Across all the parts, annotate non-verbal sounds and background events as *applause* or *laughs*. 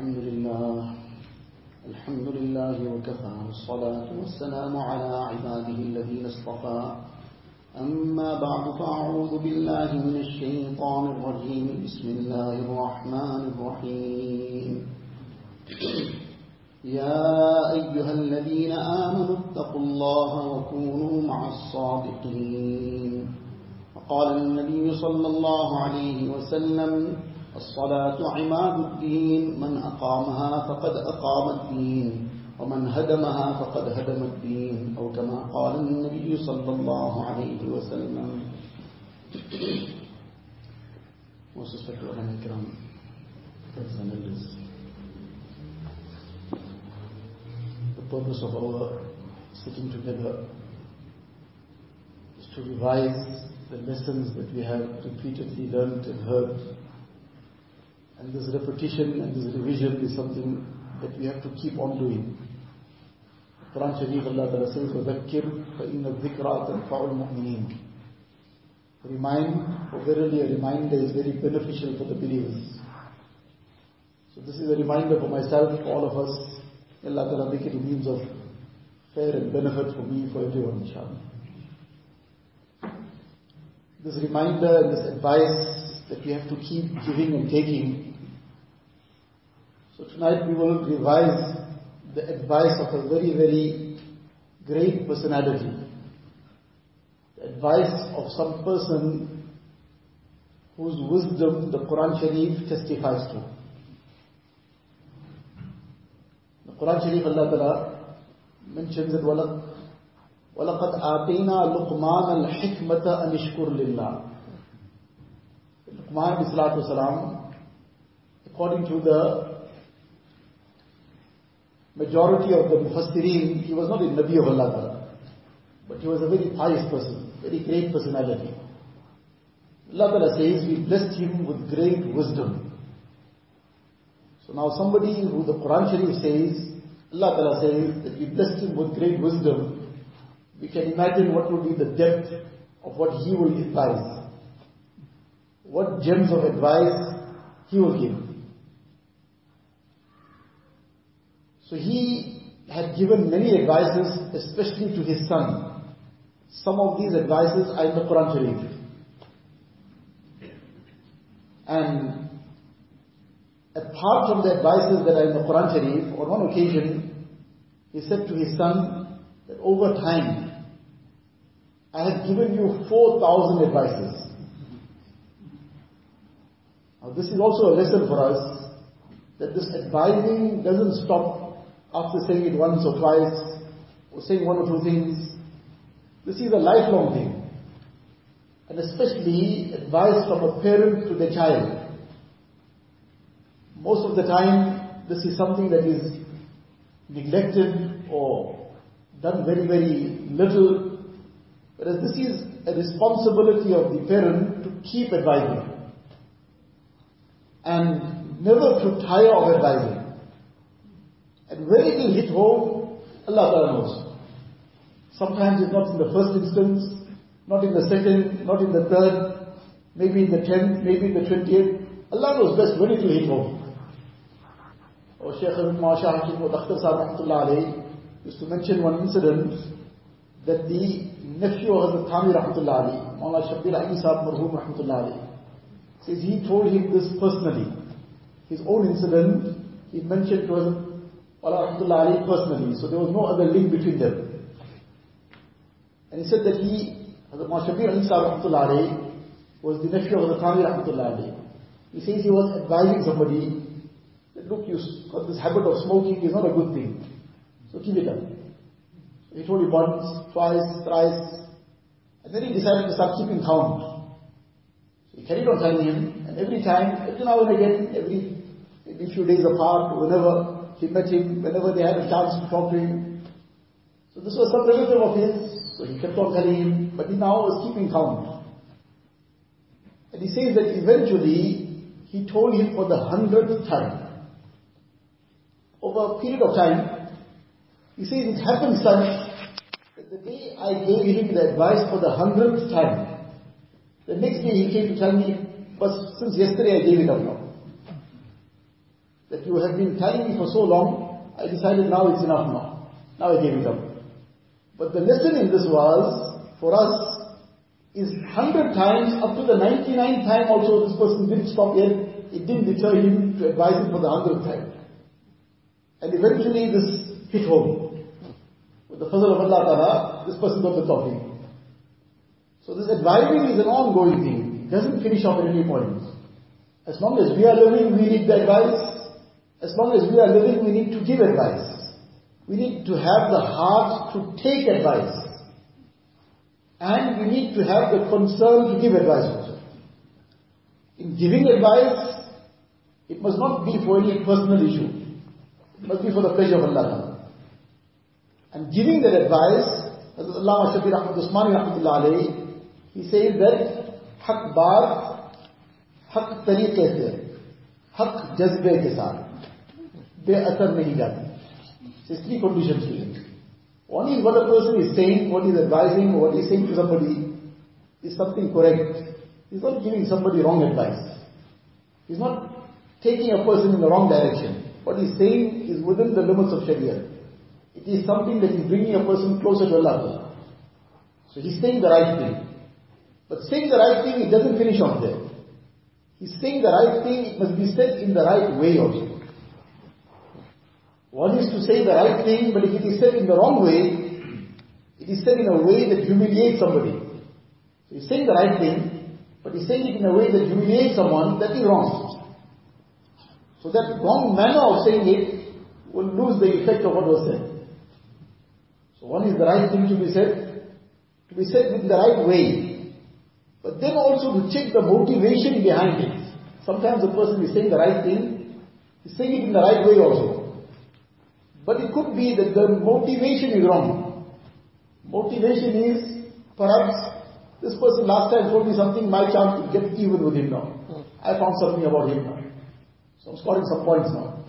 الحمد لله. الحمد لله وكفى. والصلاة والسلام على عباده الذين اصطفى. أما بعد فأعوذ بالله من الشيطان الرجيم. بسم الله الرحمن الرحيم. يا أيها الذين آمنوا اتقوا الله وكونوا مع الصادقين. وقال النبي صلى الله عليه وسلم الصلاة عماد الدين من أقامها فقد أقام الدين ومن هدمها فقد هدم الدين أو كما قال النبي صلى الله عليه وسلم brothers and elders. The purpose of our sitting together is to revise the lessons that we have repeatedly learned and heard. And this repetition and this revision is something that we have to keep on doing. Quran Sharif Allah Ta'ala says, وَذَكِّرْ فَإِنَّ الذِّكْرَى تَنْفَعُ الْمُؤْمِنِينَ Remind, for verily a reminder is very beneficial for the believers. So this is a reminder for myself, for all of us. Allah Ta'ala make it a means of fair and benefit for me, for everyone, inshallah. This reminder and this advice that we have to keep giving and taking. So tonight we will revise the advice of a very, very great personality. The advice of some person whose wisdom the Quran Sharif testifies to. The Quran Sharif Allah Ta'ala mentions it, وَلَقَدْ آتَيْنَا لُقْمَانَ الْحِكْمَةَ أَنِ اشْكُرْ لِلَّهِ Luqman salam, according to the majority of the Mufassirin, he was not a Nabi of Allah, but he was a very pious person, very great personality. Allah says, we blessed him with great wisdom. So now somebody who the Quran Sharif says, Allah says that we blessed him with great wisdom, we can imagine what would be the depth of what he will advise. What gems of advice he will give. So he had given many advices, especially to his son. Some of these advices are in the Quran Sharif. And apart from the advices that are in the Quran Sharif, on one occasion, he said to his son that over time, I have given you 4,000 advices. Now this is also a lesson for us, that this advising doesn't stop after saying it once or twice, or saying one or two things. This is a lifelong thing. And especially advice from a parent to the child. Most of the time, this is something that is neglected or done very, very little. Whereas this is a responsibility of the parent to keep advising. And never to tire of advising. And when it will hit home, Allah knows. Sometimes it's not in the first instance, not in the second, not in the third, maybe in the tenth, maybe in the twentieth. Allah knows best when it will hit home. Or Shaykh Ibn Shah Hakim Akhtar Sahib Rahmatullah used to mention one incident that the nephew of Hazrat Thanwi Rahmatullah Ali, Mawla Shabbir Ali Sahib Marhum Rahmatullah says he told him this personally. His own incident, he mentioned to Hazrat Mawla Rahmatullah Ali personally, so there was no other link between them. And he said that he, Hazrat Ali Sahib Rahmatullah Ali, was the nephew of Hazrat Thanwi Rahmatullah Ali. He says he was advising somebody that look, you got this habit of smoking is not a good thing. So keep it up. He told him once, twice, thrice, and then he decided to start keeping count. So he carried on telling him, and every time, every now and again, every, every few days apart, whenever he met him, whenever they had a chance to talk to him. So this was some relative of his, so he kept on telling him, but he now was keeping count. And he says that eventually, he told him for the hundredth time. Over a period of time, he says it happened such that the day I gave him the advice for the hundredth time, the next day he came to tell me, but since yesterday I gave it up now. That you have been telling me for so long, I decided now it's enough now. Now I gave it up. But the lesson in this was, for us, is 100 times, up to the 99th time also this person didn't stop yet, it didn't deter him to advise him for the 100th time. And eventually this hit home. With the fazl of Allah Ta'ala, this person got the talking. So this advising is an ongoing thing. It doesn't finish off at any point. As long as we are learning, we need the advice. As long as we are living, we need to give advice. We need to have the heart to take advice. And we need to have the concern to give advice also. In giving advice, it must not be for any personal issue. It must be for the pleasure of Allah. And giving that advice, as Allah Shafi Rahmat Rahmatullah he says that baat, haq tariqe se, haq jazbe ke saath, बेअसर नहीं जाती There's three conditions to it. One is what a person is saying, what is advising, what is saying to somebody is something correct. He's not giving somebody wrong advice. He's not taking a person in the wrong direction. What he's saying is within the limits of Sharia. It is something that is bringing a person closer to Allah. So he's saying the right thing. But saying the right thing, it doesn't finish off there. He's saying the right thing, it must be said in the right way also. One is to say the right thing, but if it is said in the wrong way, it is said in a way that humiliates somebody. So he's saying the right thing, but he's saying it in a way that humiliates someone, that is wrong. So that wrong manner of saying it will lose the effect of what was said. So one is the right thing to be said, to be said in the right way. But then also to check the motivation behind it. Sometimes the person is saying the right thing, he's saying it in the right way also. But it could be that the motivation is wrong. Motivation is perhaps this person last time told me something, my chance to get even with him now. Hmm. I found something about him now. So I'm scoring some points now.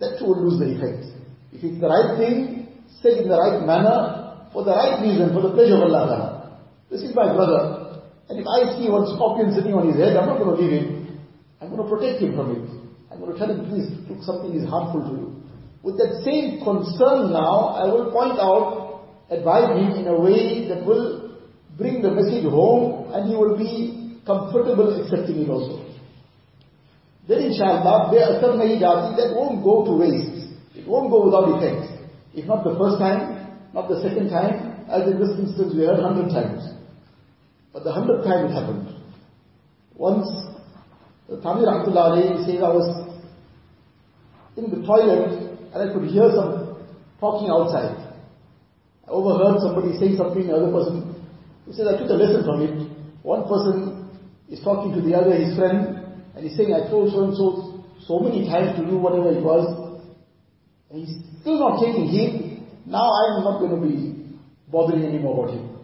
That too will lose the effect. If it's the right thing, said in the right manner, for the right reason, for the pleasure of Allah. This is my brother. And if I see one scorpion sitting on his head, I'm not going to leave him. I'm going to protect him from it. I'm going to tell him, please, look, something is harmful to you. With that same concern now, I will point out, advise him in a way that will bring the message home and he will be comfortable accepting it also. Then inshallah, there are some jati that won't go to waste. It won't go without effect. If not the first time, not the second time, as in this instance we heard hundred times. But the hundredth time it happened. Once, Tamir Rahmatullah says I was in the toilet and I could hear some talking outside. I overheard somebody saying something, the other person, he says I took a lesson from it. One person is talking to the other, his friend, and he's saying, I told so and so so many times to do whatever it was, and he's still not taking heed. Now I am not going to be bothering anymore about him.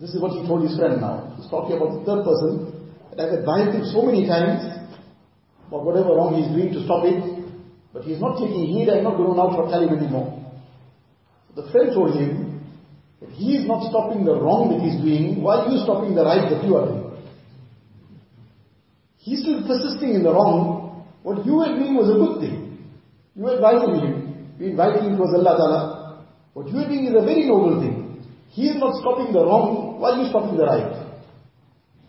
This is what he told his friend now. He's talking about the third person. And I've advised him so many times about whatever wrong he's doing to stop it. But he's not taking heed. I'm not going out for him anymore. The friend told him that he is not stopping the wrong that he's doing. Why are you stopping the right that you are doing? He's still persisting in the wrong. What you were doing was a good thing. You were advising him. You invited him towards Allah Ta'ala. What you are doing is a very noble thing. He is not stopping the wrong, why are you stopping the right?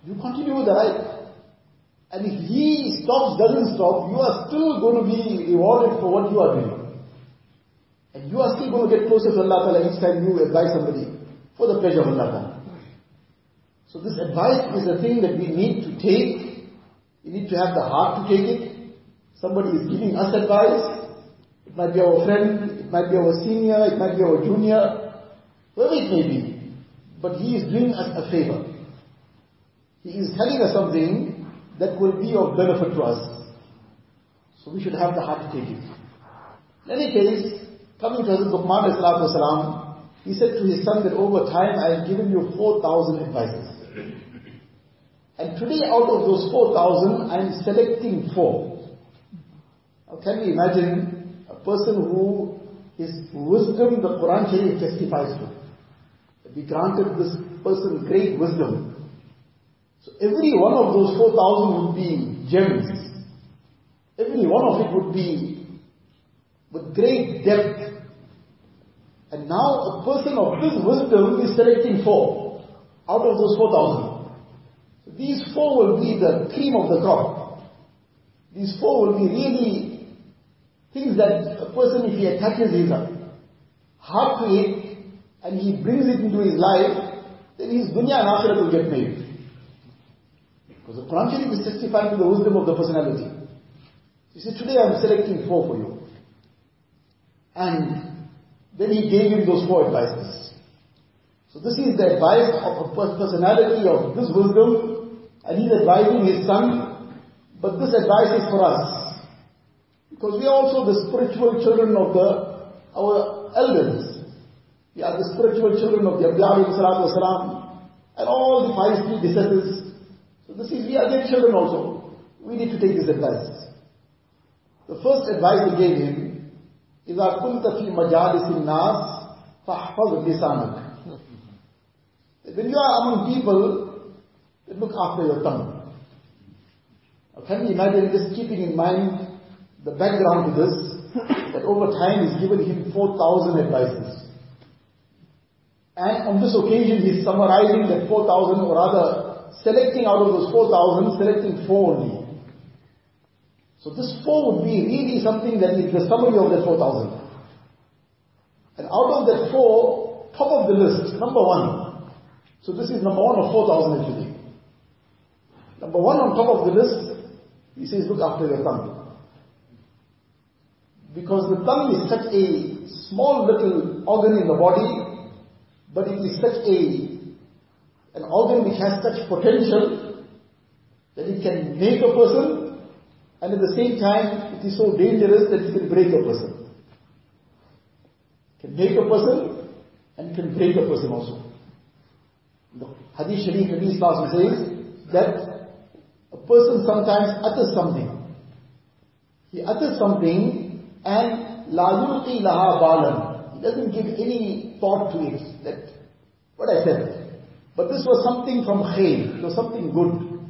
You continue with the right. And if he stops, doesn't stop, you are still going to be rewarded for what you are doing. And you are still going to get closer to Allah Ta'ala each time you advise somebody for the pleasure of Allah Ta'ala. So this advice is a thing that we need to take. We need to have the heart to take it. Somebody is giving us advice. It might be our friend, it might be our senior, it might be our junior, whoever it may be. But he is doing us a favor. He is telling us something that will be of benefit to us. So we should have the heart to take it. In any case, coming to Hazrat Luqman he said to his son that over time I have given you 4,000 advices. And today out of those 4,000, I am selecting four. Now can we imagine a person who his wisdom the Quran Sharif testifies to. We granted this person great wisdom. So every one of those 4,000 would be gems. Every one of it would be with great depth. And now a person of this wisdom is selecting four out of those 4,000. These four will be the cream of the crop. These four will be really things that a person, if he attaches his heart to it and he brings it into his life, then his dunya and akhirat will get made. Because the Quran Sharif is testifying to the wisdom of the personality. He said, today I'm selecting four for you. And then he gave him those four advices. So this is the advice of a personality of this wisdom, and he's advising his son, but this advice is for us. Because we are also the spiritual children of the, our elders. We are the spiritual children of the wasalam, and all the five predecessors. So this is, we are their children also. We need to take this advice. The first advice he gave him إذا كنت في مجالس الناس فاحفظ لسانك When you are among people, look after your tongue. Can you imagine just keeping in mind the background to this, that over time he's given him 4,000 advices. And on this occasion he's summarizing that 4,000 or rather selecting out of those 4,000, selecting four only. So this four would be really something that is the summary of the 4,000. And out of that four, top of the list, number one. So this is number one of 4,000 actually. Number one on top of the list, he says, look after your tongue. Because the tongue is such a small little organ in the body, but it is such a, an organ which has such potential that it can make a person and at the same time, it is so dangerous that it can break a person. Can make a person and can break a person also. The Hadith Sharif Nabi Islam says that a person sometimes utters something. He utters something and la yulqi laha balan. He doesn't give any thought to it. That what I said. But this was something from khair. It was something good.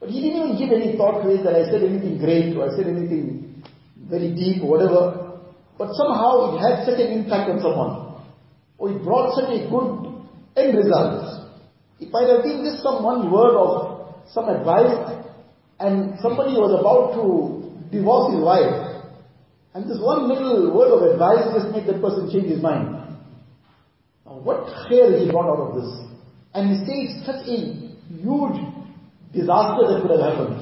But he didn't even give any thought to it that I said anything great or I said anything very deep or whatever. But somehow it had such an impact on someone. Or it brought such a good end result. If I have given just some one word of some advice and somebody was about to divorce his wife. And this one little word of advice just made that person change his mind. Now what khair he brought out of this? And says such a huge disaster that could have happened.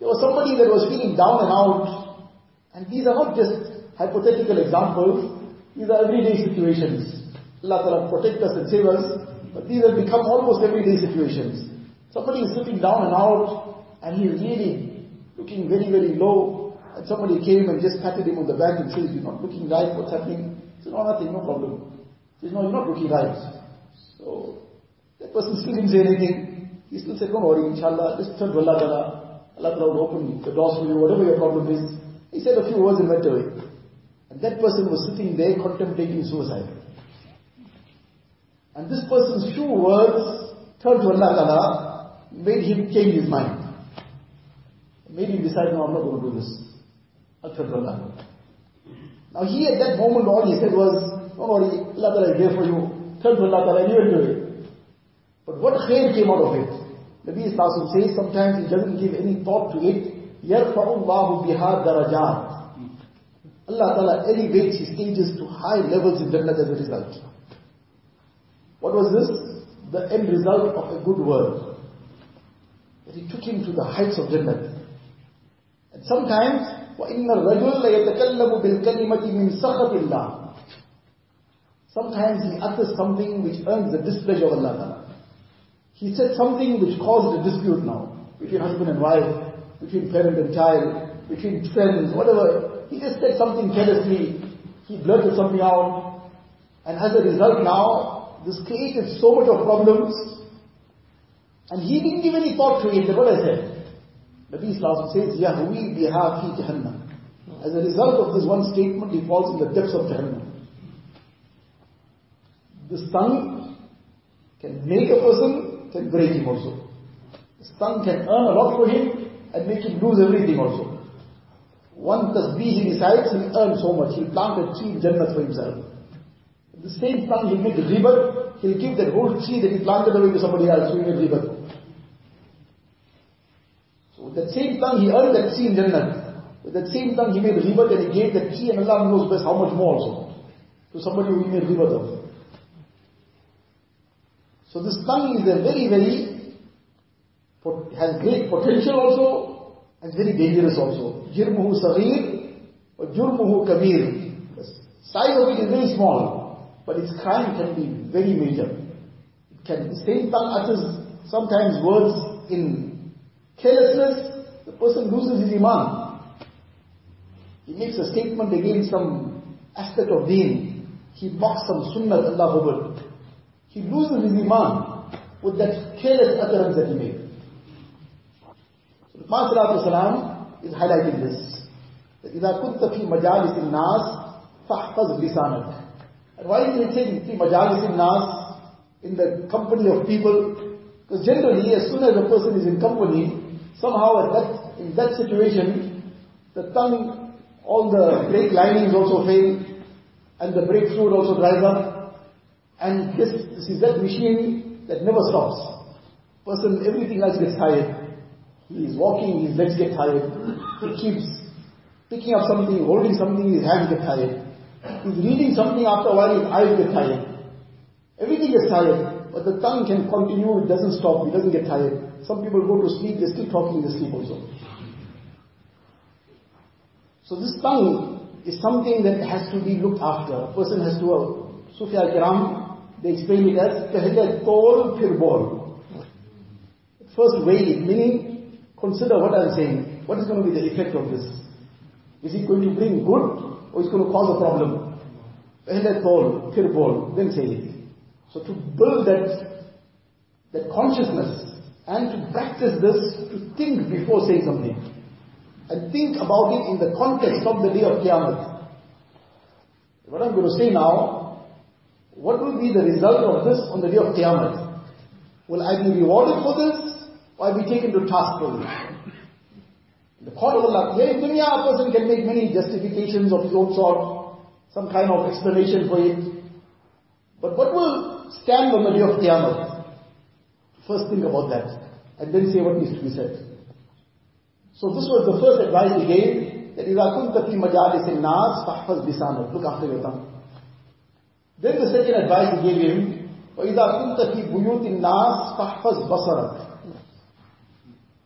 There was somebody that was feeling down and out, and these are not just hypothetical examples, these are everyday situations. Allah Ta'ala protect us and save us, but these have become almost everyday situations. Somebody is sitting down and out, and he is really looking very, very low, and somebody came and just patted him on the back and says, you're not looking right, what's happening? He said, no, nothing, no problem. He says, no, you're not looking right. So, that person still didn't say anything. He still said, don't worry, inshallah, just turn to Allah. Allah will open the doors for you, whatever your problem is. He said a few words and went away. And that person was sitting there contemplating suicide. And this person's few words turned to Allah Ta'ala, made him change his mind. Made him decide, no, I'm not going to do this. I'll turn to Allah. Now he at that moment all he said was, don't worry, Allah Ta'ala is there for you. Turn to Allah Ta'ala and he went away. But what khair came out of it? Nabi Islam says sometimes he doesn't give any thought to it. يَرْفَعُ اللَّهُ بِهَا دَرَجَاتٍ Allah Ta'ala elevates his stages to high levels in Jannah as a result. What was this? The end result of a good word. That he took him to the heights of Jannah. And sometimes, وَإِنَّ الرَّجُلَ لَيَتَكَلَّمُ بِالْكَلِمَةِ مِنْ سَخَطِ اللَّهِ Sometimes he utters something which earns the displeasure of Allah. He said something which caused a dispute now between husband and wife, between parent and child, between friends, whatever. He just said something carelessly. He blurted something out. And as a result now, this created so much of problems. And he didn't give any thought to it. That's what I said. Nabi Islam says, Yahwi biha fi jahannam. As a result of this one statement, he falls in the depths of Jahannam. This tongue can make a person can break him also. His tongue can earn a lot for him and make him lose everything also. one tasbih he recites, he'll earn so much. He'll plant a tree in Jannah for himself. The same time, he'll make riba, he'll give that whole tree that he planted away to somebody else, so he made riba. So with that same tongue, he earned that tree in Jannah. With that same tongue, he made riba that he gave that tree, and Allah knows best how much more also. To somebody who he made riba of. So this tongue is a very, very, has great potential also, and very dangerous also. Jirmuhu saghir, or jurmuhu kabir. The size of it is very small, but its crime can be very major. It can, the same tongue utters sometimes words in carelessness, the person loses his iman. He makes a statement against some aspect of deen. He mocks some sunnah Allah forbid. He loses his iman with that careless utterance that he made. So Luqman is highlighting this. That إِذَا كُنْتَ فِي مَجَالِسِ النَّاسِ فَاحْفَظْ لِسَانَك And why is he saying فِي مَجَالِسِ النَّاسِ in the company of people? Because generally, as soon as a person is in company, somehow at that, in that situation, the tongue, all the brake linings also fail, and the brake fluid also dries up, and this, this is that machine that never stops. Person, everything else gets tired. He is walking, his legs get tired. He keeps picking up something, holding something, his hands get tired. He's reading something, after a while his eyes get tired. Everything gets tired. But the tongue can continue, it doesn't stop, he doesn't get tired. Some people go to sleep, they're still talking in their sleep also. So this tongue is something that has to be looked after. A person has to, uh, Sufya Kiram, they explain it as pehle tol phir bol. First weigh it, meaning consider what I'm saying. What is going to be the effect of this? Is it going to bring good or is it going to cause a problem? Pehle tol phir bol, then say it. So to build that, that consciousness and to practice this, to think before saying something. And think about it in the context of the day of Qiyamah. What I'm going to say now, what will be the result of this on the day of Qiyamah? Will I be rewarded for this? Or I be taken to task for this? In the court of Allah, here in dunya a person can make many justifications of his own sort, some kind of explanation for it. But what will stand on the day of Qiyamah? First think about that, and then say what needs to be said. So this was the first advice he gave, that إِذَا كُنْتَ فِي مَجَالِسِ النَّاسِ فَحْفَظْ بِسَانَكَ Look after your tongue. Then the second advice he gave him, وَإِذَا كُنْتَ فِي بُيُوتِ النَّاسِ فَحْفَظْ بَصَرَكَ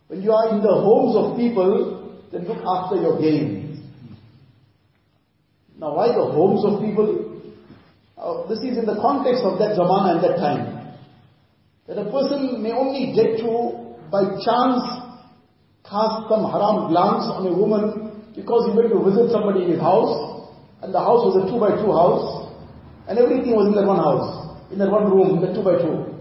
When you are in the homes of people, then look after your gains. Now why the homes of people? Uh, this is in the context of that zamana and that time. That a person may only get to, by chance, cast some haram glance on a woman because he went to visit somebody in his house, and the house was a two by two house, and everything was in that one house, in that one room, in the two by two.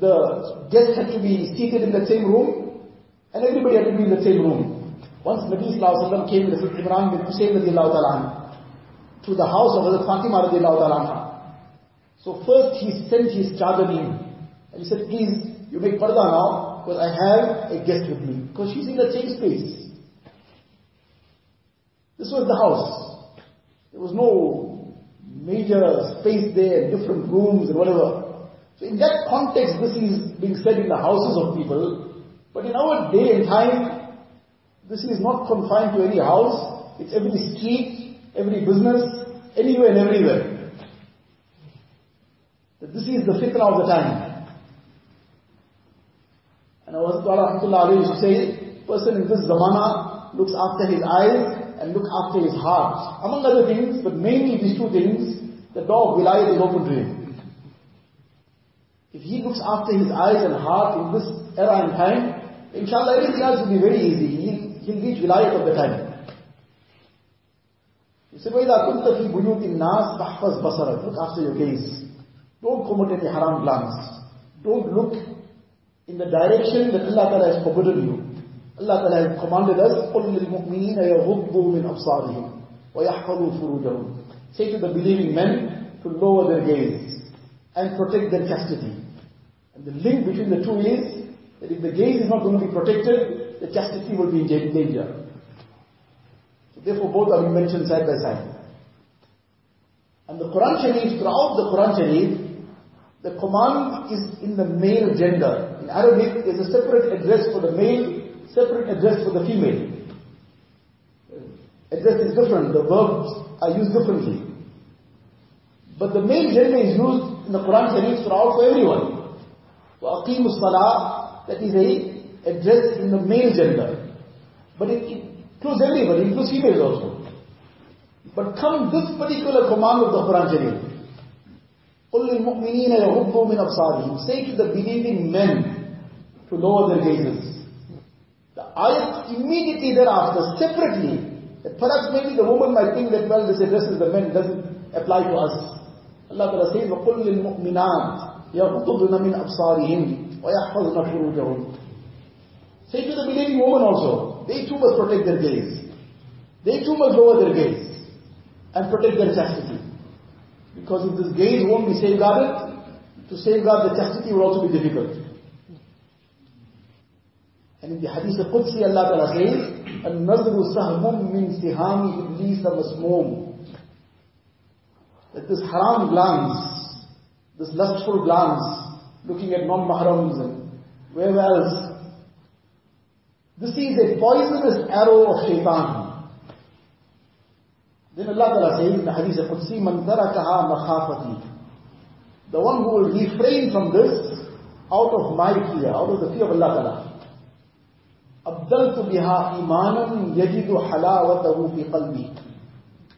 The guests had to be seated in the same room, and everybody had to be in the same room. Once Nabi Sallallahu came with Imran bin Hussein to the house of Hazrat Fatima radiallahu So first he sent his charger in, and he said, please, you make parda now, because I have a guest with me. Because she's in the same space. This was the house. There was no major space there, different rooms and whatever. So in that context, this is being said in the houses of people. But in our day and time, this is not confined to any house. It's every street, every business, anywhere and everywhere. That this is the fitna of the time. And Allah Rahmatullah used to say, person in this zamana looks after his eyes and look after his heart. Among other things, but mainly these two things, the door of wilayat is open to him. If he looks after his eyes and heart in this era and time, inshallah everything else will be very easy. He'll, he'll reach wilayat of the time. He said, وَإِذَا كُنْتَ فِي بُيُوتِ النَّاسِ فَحْفَظْ بَصَرَكَ Look after your gaze. Don't commit any haram glance. Don't look in the direction that Allah Ta'ala has forbidden you. Allah Ta'ala has commanded us, قُلْ لِلْمُؤْمِنِينَ يَغُضُّوا مِنْ أَبْصَارِهِمْ وَيَحْفَظُوا فُرُوجَهُمْ Say to the believing men to lower their gaze and protect their chastity. And the link between the two is that if the gaze is not going to be protected, the chastity will be in danger. So therefore both are mentioned side by side. And the Quran Sharif, throughout the Quran Sharif, the command is in the male gender. In Arabic, there's a separate address for the male, separate address for the female. Address is different, the verbs are used differently. But the male gender is used in the Quran Sharif throughout for everyone. وَأَقِيمُ الصَّلَاةِ That is a address in the male gender. But it, it includes everybody, it includes females also. But come this particular command of the Quran Sharif. قُلْ لِلْمُؤْمِنِينَ يَغُضُّوا مِنْ أَبْصَارِهِمْ Say to the believing men to lower their gazes. The ayat immediately thereafter, separately, that perhaps maybe the woman might think that, well, this addresses the men, doesn't apply to us. Allah Ta'ala says, وَقُلْ لِلْمُؤْمِنَاتِ يَغُضُّضْنَ مِنْ أَبْصَارِهِمْ وَيَحْفَظْنَ فُرُوجَهُمْ Say to the believing woman also, they too must protect their gaze. They too must lower their gaze and protect their chastity. Because if this gaze won't be safeguarded, to safeguard the chastity will also be difficult. And in the Hadith of Qudsi, Allah Ta'ala says, النظر سهم من سهام إبليس مسموم that this haram glance, this lustful glance, looking at non-mahrams and wherever else, this is a poisonous arrow of shaitan. Then Allah Ta'ala says in the Hadith of Qudsi, Man tarakaha makhafati. The one who will refrain from this out of my fear, out of the fear of Allah Ta'ala. أبدلت بها إيمانا يجد حلاوته في قلبي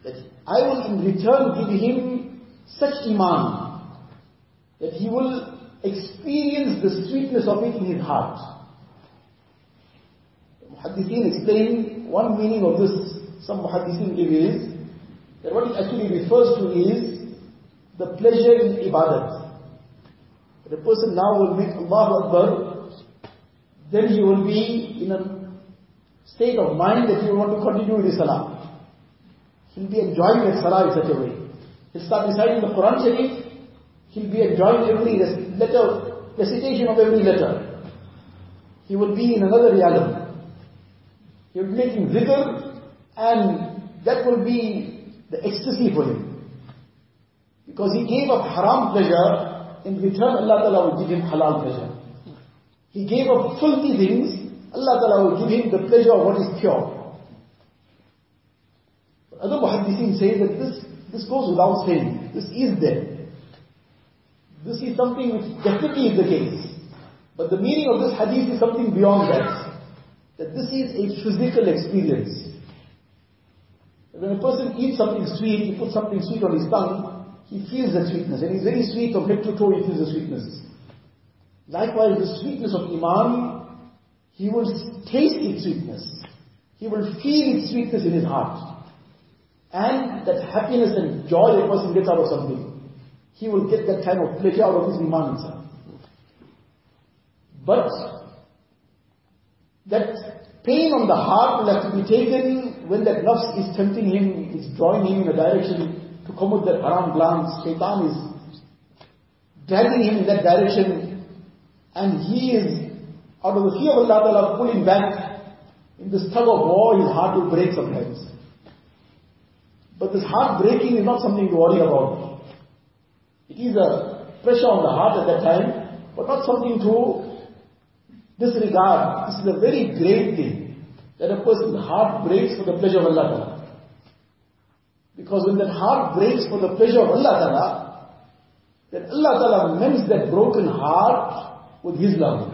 that I will in return give him such iman that he will experience the sweetness of it in his heart. Muhaddithin explain one meaning of this, some Muhaddithin give is, that what it actually refers to is the pleasure in ibadat. The person now will make Allahu Akbar, then he will be in a state of mind that he will want to continue with his salah. He'll be enjoying that salah in such a way. He'll start reciting the Quran Sharif, he'll be enjoying every letter, recitation of every letter. He will be in another realm. He'll be making zikr, and that will be the ecstasy for him. Because he gave up haram pleasure, in return Allah Ta'ala will give him halal pleasure. He gave up filthy things, Allah Ta'ala will give him the pleasure of what is pure. Other muhaddithin say that this, this goes without saying. This is there. This is something which definitely is the case. But the meaning of this hadith is something beyond that. That this is a physical experience. When a person eats something sweet, he puts something sweet on his tongue, he feels the sweetness. And it's very sweet from head to toe, he feels the sweetness. Likewise, the sweetness of Iman, he will taste its sweetness. He will feel its sweetness in his heart and that happiness and joy a person gets out of something, he will get that kind of pleasure out of his iman. But that pain on the heart will have to be taken when that nafs is tempting him, is drawing him in a direction to come commit that haram glance. Shaitan is dragging him in that direction and he is out of the fear of Allah Ta'ala pulling back in this tug of war, his heart will break sometimes. But this heart breaking is not something to worry about. It is a pressure on the heart at that time, but not something to disregard. This is a very great thing, that a person's heart breaks for the pleasure of Allah Because when that heart breaks for the pleasure of Allah then Allah mends that broken heart with His love.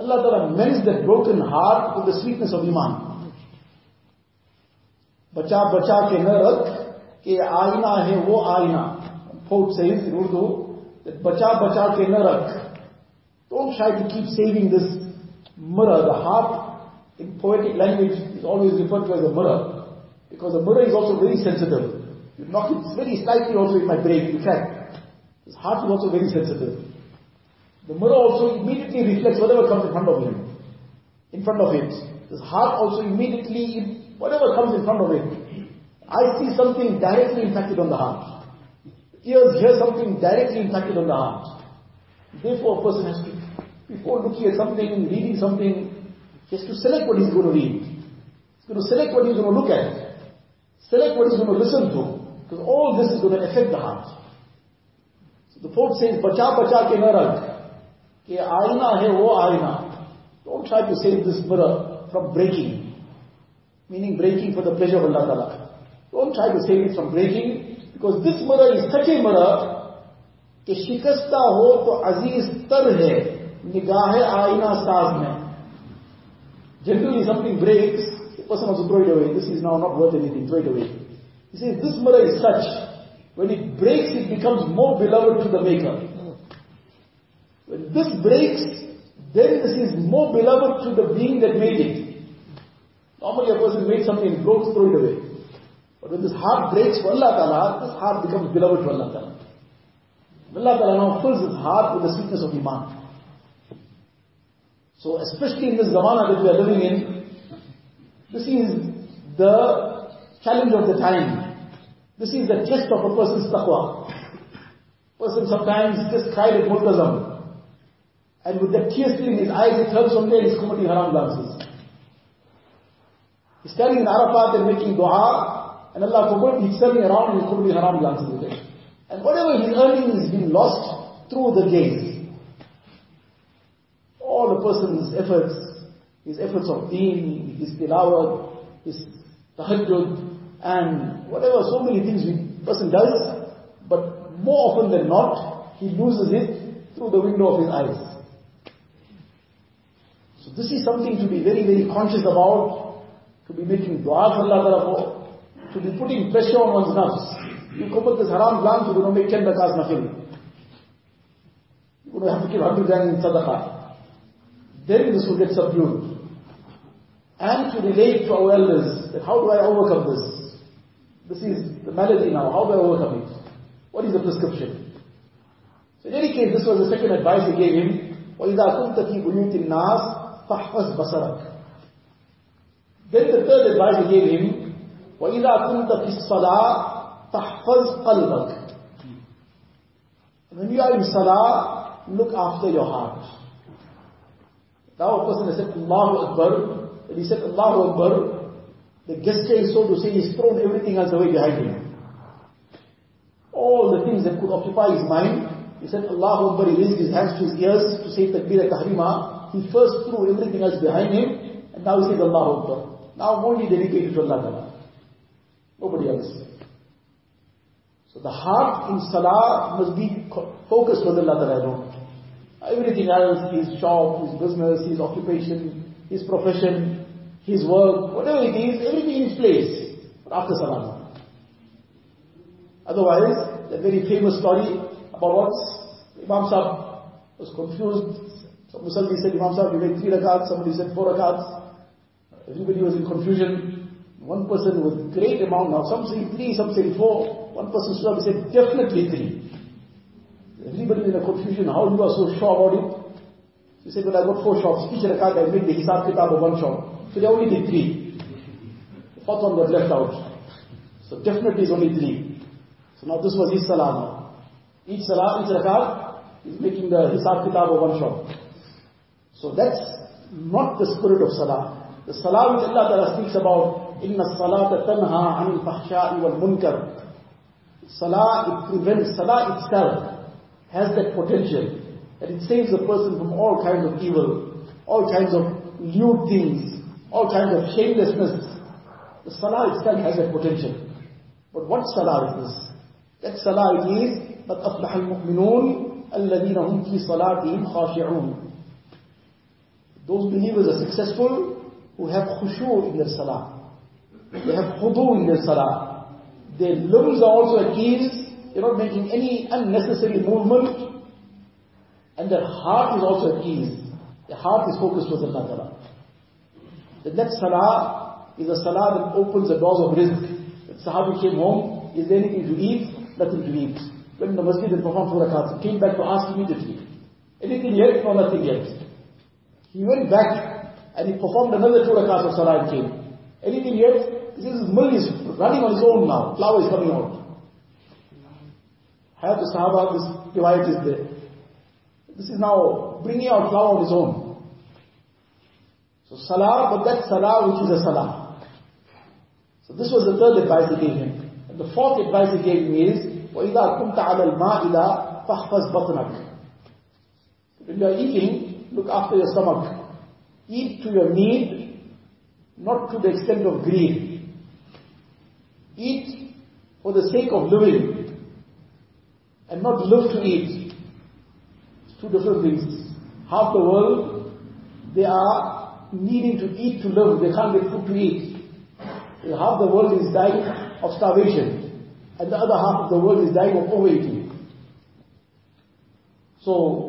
Allah Ta'ala mends that broken heart with the sweetness of Iman. बचा बचा के न रख कि आईना है वो आईना Pope says in Urdu that bacha bacha ke na rakh. Don't try to keep saving this mirror. The heart in poetic language is always referred to as a mirror. Because a mirror is also very sensitive. You knock it very slightly also it might break. In fact, his heart is also very sensitive. The mirror also immediately reflects whatever comes in front of him. In front of it. His heart also immediately Whatever comes in front of it. I see something directly impacted on the heart. Ears hear something directly impacted on the heart. Therefore, a person has to, before looking at something, reading something, he has to select what he's going to read. He's going to select what he's going to look at. Select what he's going to listen to. Because all this is going to affect the heart. So the Pope says, bacha bacha ke narak. کہ آئینہ ہے وہ آئینہ۔ Don't try to save this برا فرام بریکنگ مینگ بریکنگ فور دا فریجر اللہ تعالیٰ ڈونٹ ہائی to save from breaking back this mirror such ای مر کہ شکستہ ہو تو عزیز تر ہے، نگاہ آئینہ ساز میں۔ جنرلی سمتھ بریک ہوئے this mirror such well breaks becomes more belong to the baker when this breaks then this is more beloved to the being that made it normally a person made something and broke throw it away but when this heart breaks for Allah Ta'ala this heart becomes beloved to Allah Ta'ala Allah Ta'ala now fills his heart with the sweetness of Iman. So especially in this zamana that we are living in, this is the challenge of the time. This is the test of a person's taqwa. Person sometimes just cried at Multazam. And with the tears in his eyes, he turns from there and he's committing haram glances. He's standing in Arafat and making dua, and Allah forbid, he's turning around and he's committing haram glances with it. And whatever he's earning is being lost through the gaze. All the person's efforts, his efforts of deen, his tilawat, his tahajjud, and whatever, so many things the person does, but more often than not, he loses it through the window of his eyes. So this is something to be very, very conscious about, to be making dua for Allah for, to be putting pressure on one's nafs. You commit this haram glance, you're going to make 10 rakas nafil. You're going to have to give 100 grand in sadaqah. Then this will get subdued. And to relate to our elders, that how do I overcome this? This is the malady now, how do I overcome it? What is the prescription? So in any case, this was the second advice he gave him. وَإِذَا كُنْتَ فِي بُيُوتِ النَّاسِ فَحْفَظْ بَصَرَكَ Then the third advice he gave him, وَإِذَا كُنْتَ فِي الصَّلَاةِ تحفظ قلبك. When you are in salah, look after your heart. Now a person has said Allahu Akbar, and he said Allahu Akbar, the gesture is so to say, he's thrown everything else away behind him. All the things that could occupy his mind, he said Allahu Akbar, he raised his hands to his ears to say Takbir Tahrima, he first threw everything else behind him, and now he says Allahu Akbar. Now only dedicated to Allah Nobody else. So the heart in salah must be focused with Allah Ta'ala. Everything else, his shop, his business, his occupation, his profession, his work, whatever it is, everything in its place. But after salah. Otherwise, the very famous story about what Imam Sahib was confused. Some Musalli said, Imam Sahib, you made three rakats, somebody said four rakats. Everybody was in confusion. One person with great amount, now some say three, some say four. One person stood up and said, definitely three. Everybody in a confusion, how you are so sure about it? He said, well I got four shops, each rakat I made the hisab kitab of one shop. So they only did three. The fourth one was left out. So definitely it's only three. So now this was his salah now. Each salah, each rakat is making the hisab kitab of one shop. So that's not the spirit of salah. The salah which Allah Ta'ala speaks about, إِنَّ الصَّلَاةَ تَنْهَا عَنِ الْفَحْشَاءِ وَالْمُنْكَرِ Salah, it prevents, Salah itself has that potential that it saves a person from all kinds of evil, all kinds of lewd things, all kinds of shamelessness. The Salah itself has that potential. But what Salah is this? That Salah it is, but أفلح المؤمنون الذين هم في صلاتهم خاشعون. those believers are successful who have khushu in their Salah. They have khudu in their Salah. Their limbs are also at ease. They're not making any unnecessary movement. And their heart is also at ease. Their heart is focused with Allah Ta'ala. The next salah is a salah that opens the doors of rizq. The Sahabi came home, is there anything to eat? Nothing to eat. In the masjid and performed two rakats. Came back to ask immediately. Anything yet? No, nothing yet. He went back and he performed another two rakats of salah and came. Anything yet? This is mill is running on its own now. Flour is coming out. Hayatus Sahaba, this riwayat is there. This is now bringing out flour on its own. So salah, but that salah which is a salah. So this was the third advice he gave him. And the fourth advice he gave me is, وَإِذَا كُنْتَ عَلَى الْمَائِلَ فَاحْفَزْ بَطْنَكَ When you are eating, look after your stomach. Eat to your need, not to the extent of greed. Eat for the sake of living, and not live to eat. It's two different things. Half the world, they are needing to eat to live, they can't get food to eat. Half the world is dying of starvation, and the other half of the world is dying of overeating. So,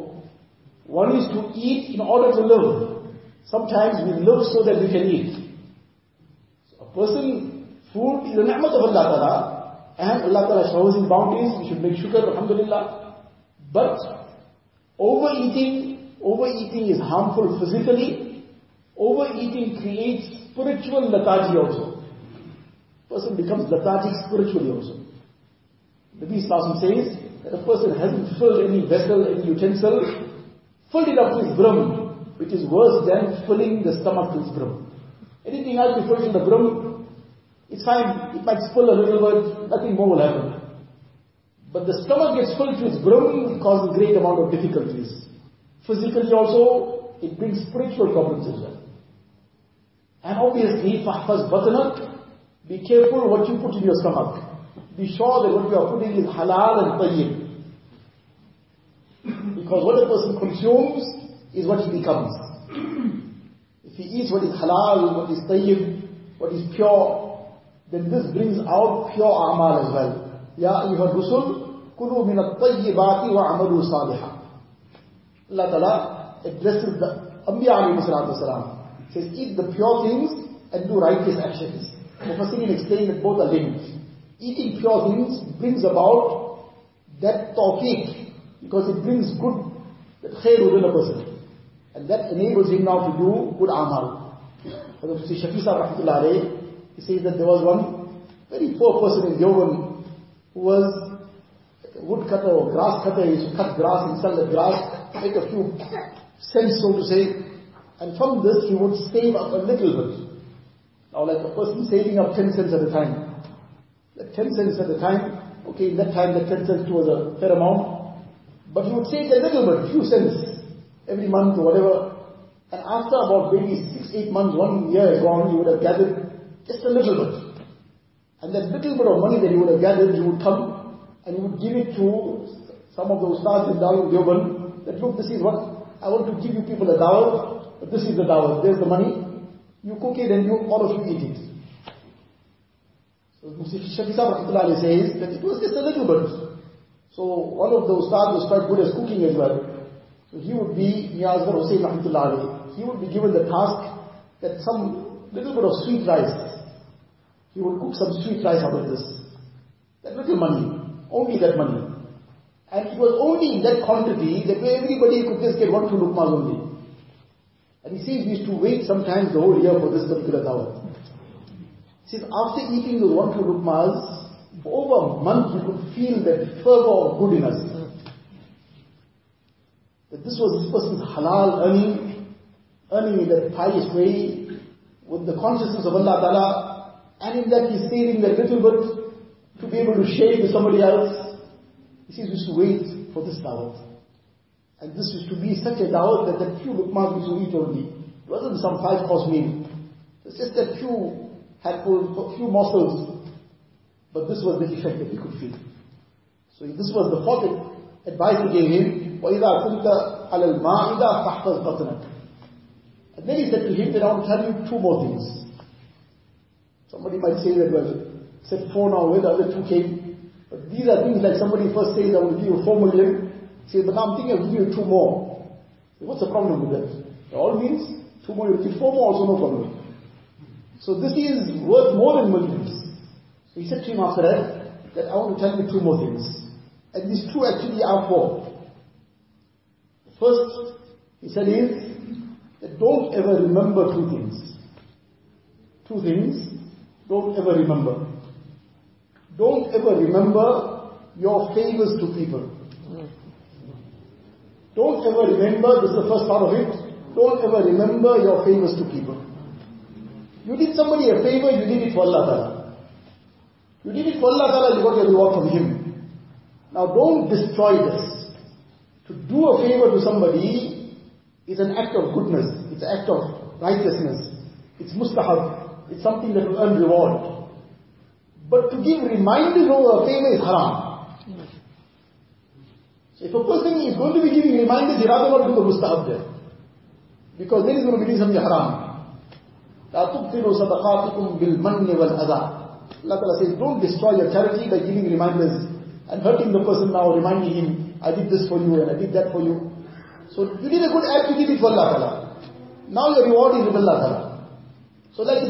one is to eat in order to live. Sometimes we live so that we can eat. So a person, food is a ni'mat of Allah Ta'ala, and Allah Ta'ala showers His bounties, we should make shukr, alhamdulillah. But, overeating, overeating is harmful physically, overeating creates spiritual lethargy also person becomes lethargic spiritually also. The Nabi Sallallahu says that a person hasn't filled any vessel, any utensil, filled it up to its brim, which is worse than filling the stomach to its brim. Anything else you fill in the brim, it's fine, it might spill a little bit, nothing more will happen. But the stomach gets filled to its brim, it causes great amount of difficulties. Physically also, it brings spiritual problems as well. And obviously, فَحْفَظْ بَطْنَكَ be careful what you put in your stomach. Be sure that what you are putting is halal and tayyib. Because what a person consumes is what he becomes. If he eats what is halal, what is tayyib, what is pure, then this brings out pure amal as well. Ya ayyuha rusul, kulu min at-tayyibati wa amalu salihah. Allah Ta'ala addresses the Anbiya alayhi salatu salam. Says, eat the pure things and do righteous actions. Mufassirin explain that both are linked. Eating pure things brings about that tawfiq, because it brings good, khair within a person. And that enables him now to do good amal. Hazrat Shafi Sahib he says that there was one very poor person in Yemen who was a woodcutter or grass cutter, he used to cut grass and sell the grass, make a few cents so to say, and from this he would save up a little bit. Now like a person saving up 10 cents at a time. That 10 cents at a time, okay, in that time the 10 cents was a fair amount, but you would save a little bit, few cents, every month or whatever, and after about maybe 6, 8 months, 1 year gone, you would have gathered just a little bit. And that little bit of money that you would have gathered, you would come and you would give it to some of the ustads in Darul Deoband, that look, this is what, I want to give you people a dawah, but this is the dawah, there's the money, you cook it and you, all of you eat it. So Shafi Sahib says that it was just a little bit. So one of the ustad was quite good at cooking as well. So he would be, Niyazgar Hussain Rahmatullah he would be given the task that some little bit of sweet rice, he would cook some sweet rice out of this. That little money, only that money. And it was only in that quantity that everybody could just get one, two lukmas only. And he says we used to wait sometimes the whole year for this particular dawah. He says after eating those one, two lukmas, over a month you could feel that fervor of good in us. That this was this person's halal earning, earning in that pious way, with the consciousness of Allah Ta'ala, and in that he's saving that little bit to be able to share with somebody else. He says we to wait for this dawah. And this used to be such a dawah that that few lukmas used to eat only. It wasn't some five course meal. It's just that few handful, few morsels. But this was the *laughs* effect that he could feel. So this was the fourth advice he gave him. وَإِذَا كُنْتَ عَلَى الْمَائِدَةِ فَحْفَظْ بَطْنَكَ And then he said to him that I want to tell you two more things. Somebody might say that, well, said four now, where the other two came. But these are things like somebody first says, I will give you four million. Say, but now I'm thinking of giving you two more. What's the problem with that? It all means two more, you give four more, also no problem. So this is worth more than millions. He said to him after that, that I want to tell you two more things. And these two actually are four. First, he said is, that don't ever remember two things. Two things, don't ever remember. Don't ever remember your favors to people. Don't ever remember, this is the first part of it, don't ever remember your favors to people. You did somebody a favor, you did it for Allah Ta'ala. You did it for Allah Ta'ala, you got your reward from Him. Now don't destroy this. To do a favor to somebody is an act of goodness. It's an act of righteousness. It's mustahab. It's something that will earn reward. But to give reminders over a favor is haram. So if a person is going to be giving reminders, he rather not do the mustahab there. Because then he's going to be doing something haram. لا تبطلوا صدقاتكم بالمن والأذى Allah says, don't destroy your charity by giving reminders and hurting the person now, reminding him, I did this for you and I did that for you. So you did a good act, you did it for Allah Ta'ala. Now your reward is with Allah Ta'ala. So like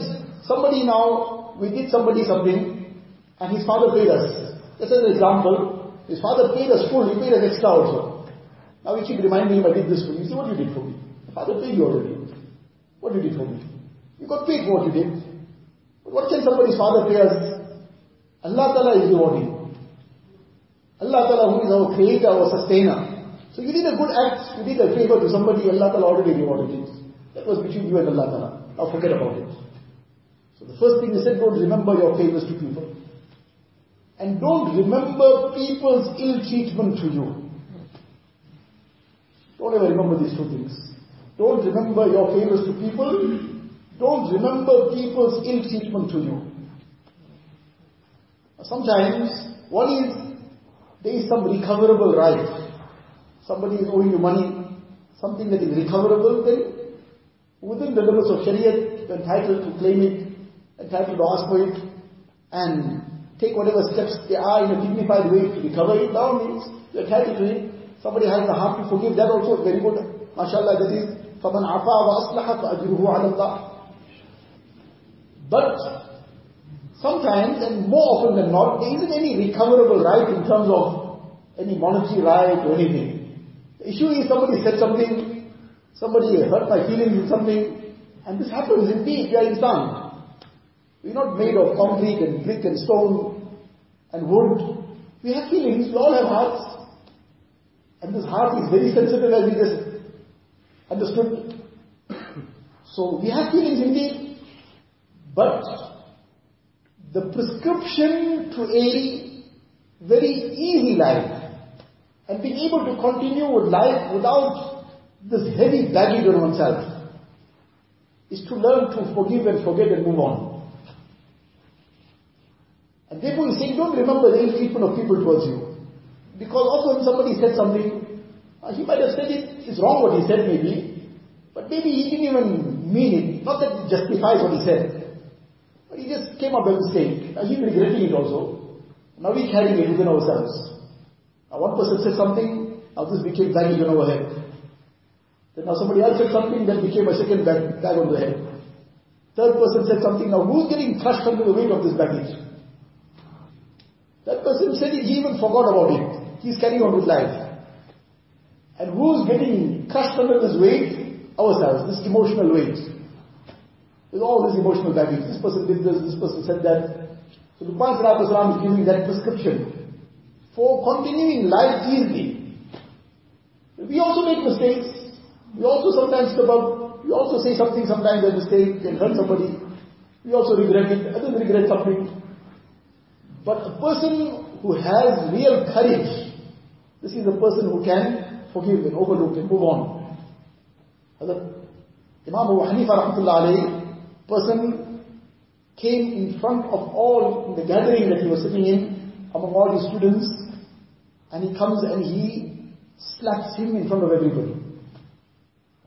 somebody now, we did somebody something and his father paid us. Just as an example, his father paid us full, he paid us extra also. Now we keep reminding him, I did this for you. You say, what you did for me? The father paid you already. What you did for me? You got paid for what you did. What can somebody's father pay us? Allah Ta'ala is rewarding. Allah Ta'ala who is our creator, our sustainer. So you did a good act, you did a favor to somebody, Allah Ta'ala already rewarded it. That was between you and Allah Ta'ala. Now forget about it. So the first thing he said, don't remember your favors to people. And don't remember people's ill treatment to you. Don't ever remember these two things. Don't remember your favors to people don't remember people's ill treatment to you. Sometimes, one is, there is some recoverable right. Somebody is owing you money, something that is recoverable, then within the limits of Shariah, you're entitled to claim it, entitled to ask for it, and take whatever steps there are in a dignified way to recover it. Now means you're entitled to it. Somebody has the heart to forgive, that also very good. MashaAllah, that is, فَمَنْ عَفَى وَأَصْلَحَ فَأَجْرُهُ عَلَى اللَّهِ but sometimes, and more often than not, there isn't any recoverable right in terms of any monetary right or anything. The issue is somebody said something, somebody hurt my feelings in something, and this happens indeed, we are insan. We're not made of concrete and brick and stone and wood. We have feelings, we all have hearts. And this heart is very sensitive as we just understood. *coughs* so we have feelings indeed. But the prescription to a very easy life and being able to continue with life without this heavy baggage on oneself is to learn to forgive and forget and move on. And therefore he's saying, don't remember the ill treatment of people towards you. Because when somebody said something, uh, he might have said it, it's wrong what he said maybe, but maybe he didn't even mean it. Not that it justifies what he said. But he just came up a mistake. Now he's regretting it also. Now we're carrying it within ourselves. Now one person said something, now this became baggage on our head. Then now somebody else said something, that became a second bag, bag on the head. Third person said something, now who's getting crushed under the weight of this baggage? That person said he even forgot about it. He's carrying on with life. And who's getting crushed under this weight? Ourselves, this emotional weight. With all this emotional baggage. This person did this, this person said that. So the Prophet is giving that prescription for continuing life easily. We also make mistakes. We also sometimes step up. We also say something sometimes a mistake and hurt somebody. We also regret it. Others regret something. But a person who has real courage, this is a person who can forgive and overlook and move on. Imam Abu Hanifa rahmatullah alayhi, person came in front of all the gathering that he was sitting in among all his students and he comes and he slaps him in front of everybody.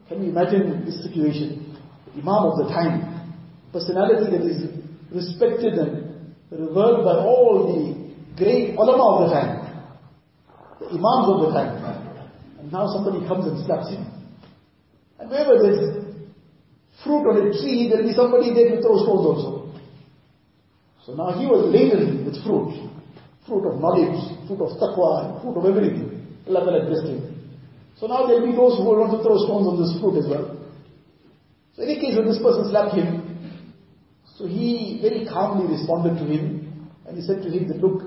Can you imagine this situation? The Imam of the time, personality that is respected and revered by all the great ulama of the time, the Imams of the time. And now somebody comes and slaps him. And wherever there's fruit on a tree, there will be somebody there to throw stones also. So now he was laden with fruit. Fruit of knowledge, fruit of taqwa, fruit of everything. Allah Ta'ala blessed him. So now there will be those who want to throw stones on this fruit as well. So in any case, when this person slapped him, so he very calmly responded to him, and he said to him that, look,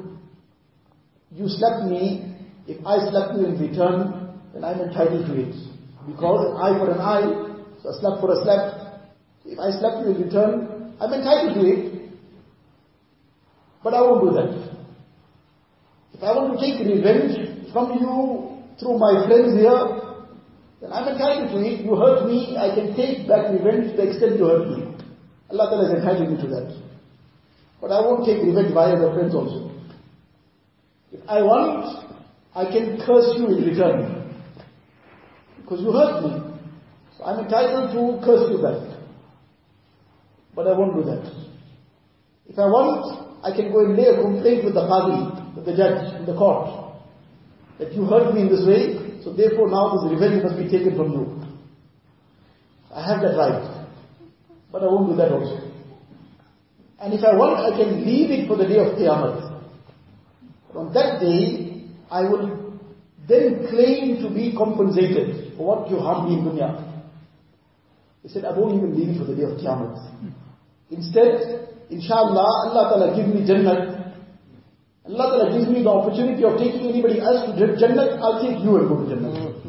you slapped me, if I slap you in return, then I'm entitled to it. Because an eye for an eye, a slap for a slap, if I slap you in return, I'm entitled to it. But I won't do that. If I want to take revenge from you through my friends here, then I'm entitled to it. You hurt me, I can take back revenge to the extent you hurt me. Allah Ta'ala has entitled me to that. But I won't take revenge via the friends also. If I want, I can curse you in return. Because you hurt me. So I'm entitled to curse you back. But I won't do that. If I want, I can go and lay a complaint with the qadi, with the judge, in the court. That you hurt me in this way, so therefore now this revenge must be taken from you. I have that right. But I won't do that also. And if I want, I can leave it for the day of Qiyamah. On that day, I will then claim to be compensated for what you harmed me in dunya. He said, I won't even leave it for the day of Qiyamah. Instead, inshallah, Allah Ta'ala give me Jannah. Allah Ta'ala gives me the opportunity of taking anybody else to Jannah, I'll take you and go to Jannah.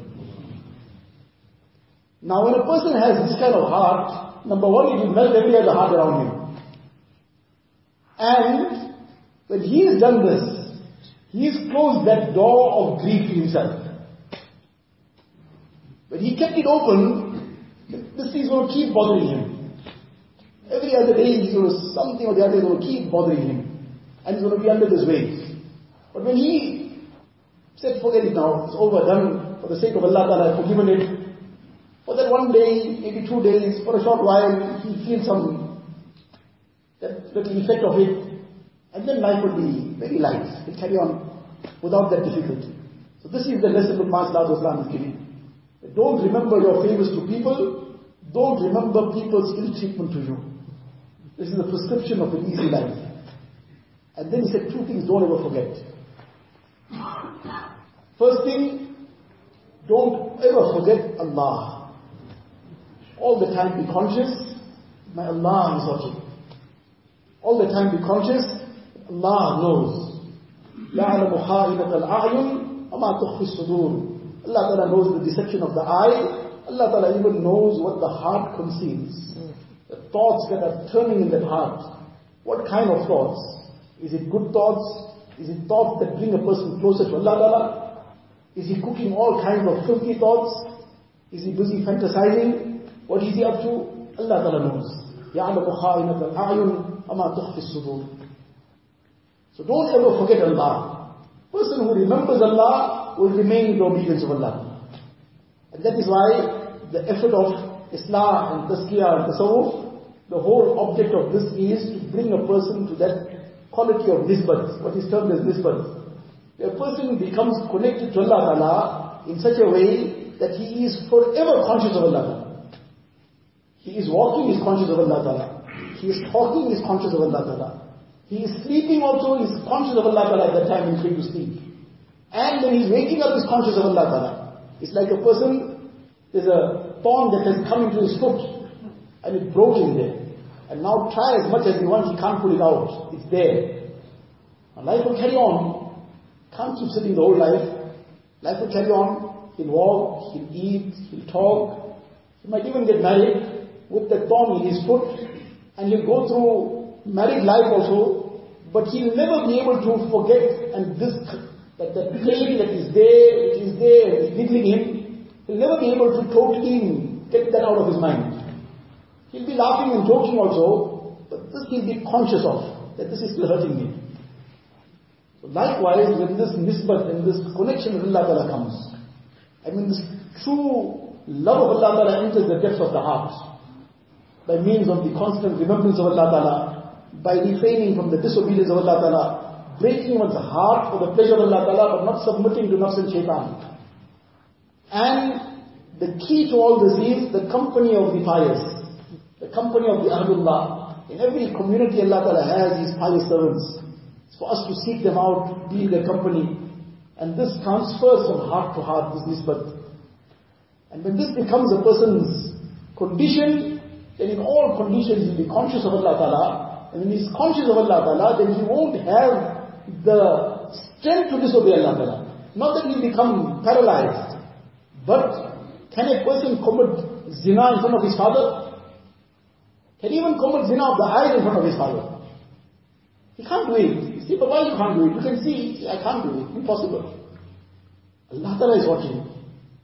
Now when a person has this kind of heart, number one, it will melt every other heart around him. And when he has done this, he has closed that door of grief himself. But he kept it open, this is going to keep bothering him. Every other day, he's going to, something or the other is going to keep bothering him. And he's going to be under this weight. But when he said, forget it now, it's over, done, for the sake of Allah Ta'ala, I've forgiven it, for that one day, maybe two days, for a short while, he feels some, that little effect of it, and then life will be very light. He'll carry on without that difficulty. So this is the lesson that Master Islam is giving. Don't remember your favors to people, don't remember people's ill treatment to you. This is the prescription of an easy life. And then he said two things don't ever forget. First thing, don't ever forget Allah. All the time be conscious, my Allah is watching. All the time be conscious, Allah knows. يَعْلَمُ خَائِنَةَ الْأَعْيُنِ وَمَا تُخْفِ الصُّدُورِ Allah Ta'ala knows the deception of the eye. Allah Ta'ala even knows what the heart conceals. The thoughts that are turning in that heart. What kind of thoughts? Is it good thoughts? Is it thoughts that bring a person closer to Allah Ta'ala? Is he cooking all kinds of filthy thoughts? Is he busy fantasizing? What is he up to? Allah Ta'ala knows. يَعْلَمُ خَائِنَةَ الْأَعْيُنِ أَمَا تُخْفِ الصُّدُورِ So don't ever forget Allah. Person who remembers Allah will remain in the obedience of Allah. And that is why the effort of Islam and Tazkiyah and Tasawwuf, the whole object of this is to bring a person to that quality of nisbat, what is termed as nisbat. A person becomes connected to Allah Ta'ala in such a way that he is forever conscious of Allah Ta'ala. He is walking, he is conscious of Allah Ta'ala. He is talking, he is conscious of Allah Ta'ala. He is sleeping also, he is conscious of Allah Ta'ala at that time he's going to sleep. And when he's waking up, he's conscious of Allah Ta'ala. It's like a person, there's a thorn that has come into his foot, and it broke in there. And now try as much as he wants, he can't pull it out. It's there. And life will carry on. Can't keep sitting the whole life. Life will carry on. He'll walk, he'll eat, he'll talk. He might even get married with the thorn in his foot and he'll go through married life also, but he'll never be able to forget and this, that the pain that is there, it is there, it's niggling him, he'll never be able to totally get that out of his mind. He'll be laughing and joking also, but this he'll be conscious of, that this is still hurting me. So likewise, when this nisbat and this connection with Allah Ta'ala comes, I mean this true love of Allah Ta'ala enters the depths of the heart, by means of the constant remembrance of Allah Ta'ala, by refraining from the disobedience of Allah Ta'ala, breaking one's heart for the pleasure of Allah Ta'ala, but not submitting to nafs and shaitan. And the key to all this is the company of the pious, the company of the Ahlullah. In every community Allah Ta'ala has His pious servants. It's for us to seek them out, be in their company. And this transfers from heart to heart, this nisbat. And when this becomes a person's condition, then in all conditions he'll be conscious of Allah Ta'ala. And when he's conscious of Allah Ta'ala, then he won't have the strength to disobey Allah Ta'ala. Not that he'll become paralyzed. But can a person commit zina in front of his father? Can he even commit zina of the eyes in front of his father? He can't do it. You see, but why you can't do it? You can see, I can't do it. Impossible. Allah Ta'ala is watching.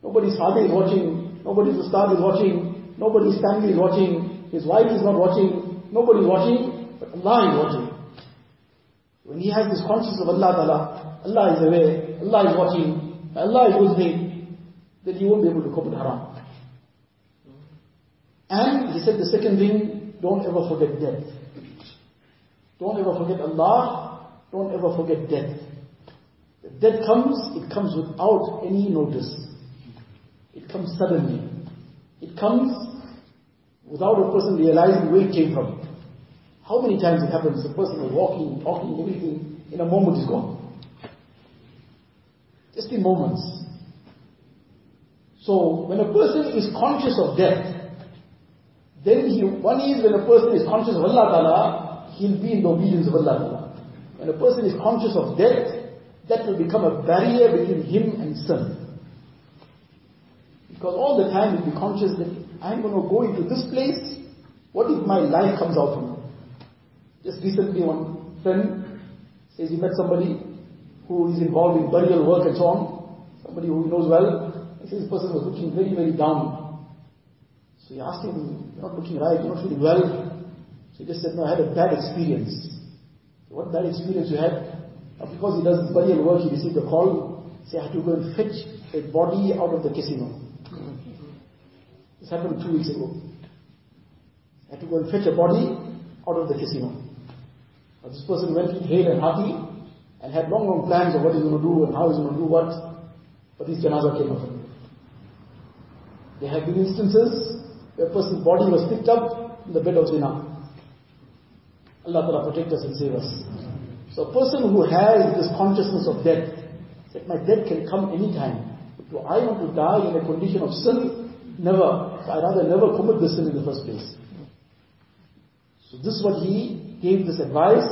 Nobody's father is watching. Nobody's ustad is watching. Nobody's family is watching. His wife is not watching. Nobody's watching. But Allah is watching. When he has this consciousness of Allah Ta'ala, Allah is aware, Allah is watching, Allah is with me, then he won't be able to cope with haram. And he said the second thing, don't ever forget death. Don't ever forget Allah, don't ever forget death. If death comes, it comes without any notice. It comes suddenly. It comes without a person realizing where it came from. How many times it happens, a person is walking, talking, everything, in a moment is gone. Just in moments. So, when a person is conscious of death, then he, one is when a person is conscious of Allah Ta'ala, he'll be in the obedience of Allah Ta'ala. When a person is conscious of death, that will become a barrier between him and sin. Because all the time he'll be conscious that I'm going to go into this place, what if my life comes out? Just recently one friend says he met somebody who is involved in burial work and so on, somebody who knows well. This person was looking very, very down. So he asked him, you're not looking right, you're not feeling well. So he just said, no, I had a bad experience. What bad experience you had? because he does burial work, he received a call, say, I had to go and fetch a body out of the casino. This happened two weeks ago. I had to go and fetch a body out of the casino. This person went in hale and hearty and had long, long plans of what he's going to do and how he's going to do what. But this janazah came up. There have been instances where a person's body was picked up in the bed of zina. Allah Ta'ala protect us and save us. So a person who has this consciousness of death, that my death can come anytime. Do I want to die in a condition of sin? Never. So I rather never commit the sin in the first place. So this is what he gave this advice,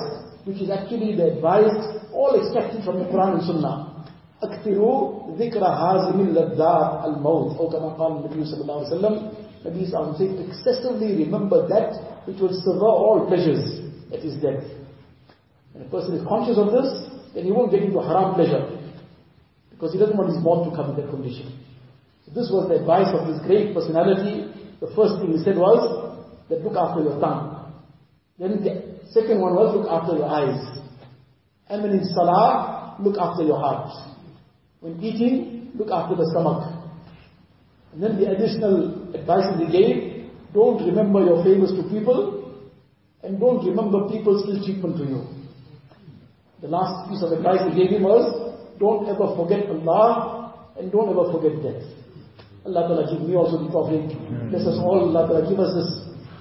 which is actually the advice all extracted from the Quran and Sunnah. أكثروا ذكر هازم اللذات الموت أو كما قال النبي صلى الله عليه وسلم Nabi Sallallahu said excessively remember that which will sever all pleasures that is death. When a person is conscious of this, then he won't get into haram pleasure. Because he doesn't want his mouth to come in that condition. So this was the advice of this great personality. The first thing he said was that look after your tongue. Then the second one was look after your eyes. And when in salah, look after your heart. When eating, look after the stomach. And then the additional advice he gave, don't remember your favors to people, and don't remember people's ill treatment to you. The last piece of advice he gave him was, don't ever forget Allah, and don't ever forget death. Allah Ta'ala give me also the tawfiq. Bless us all, Allah Ta'ala give us this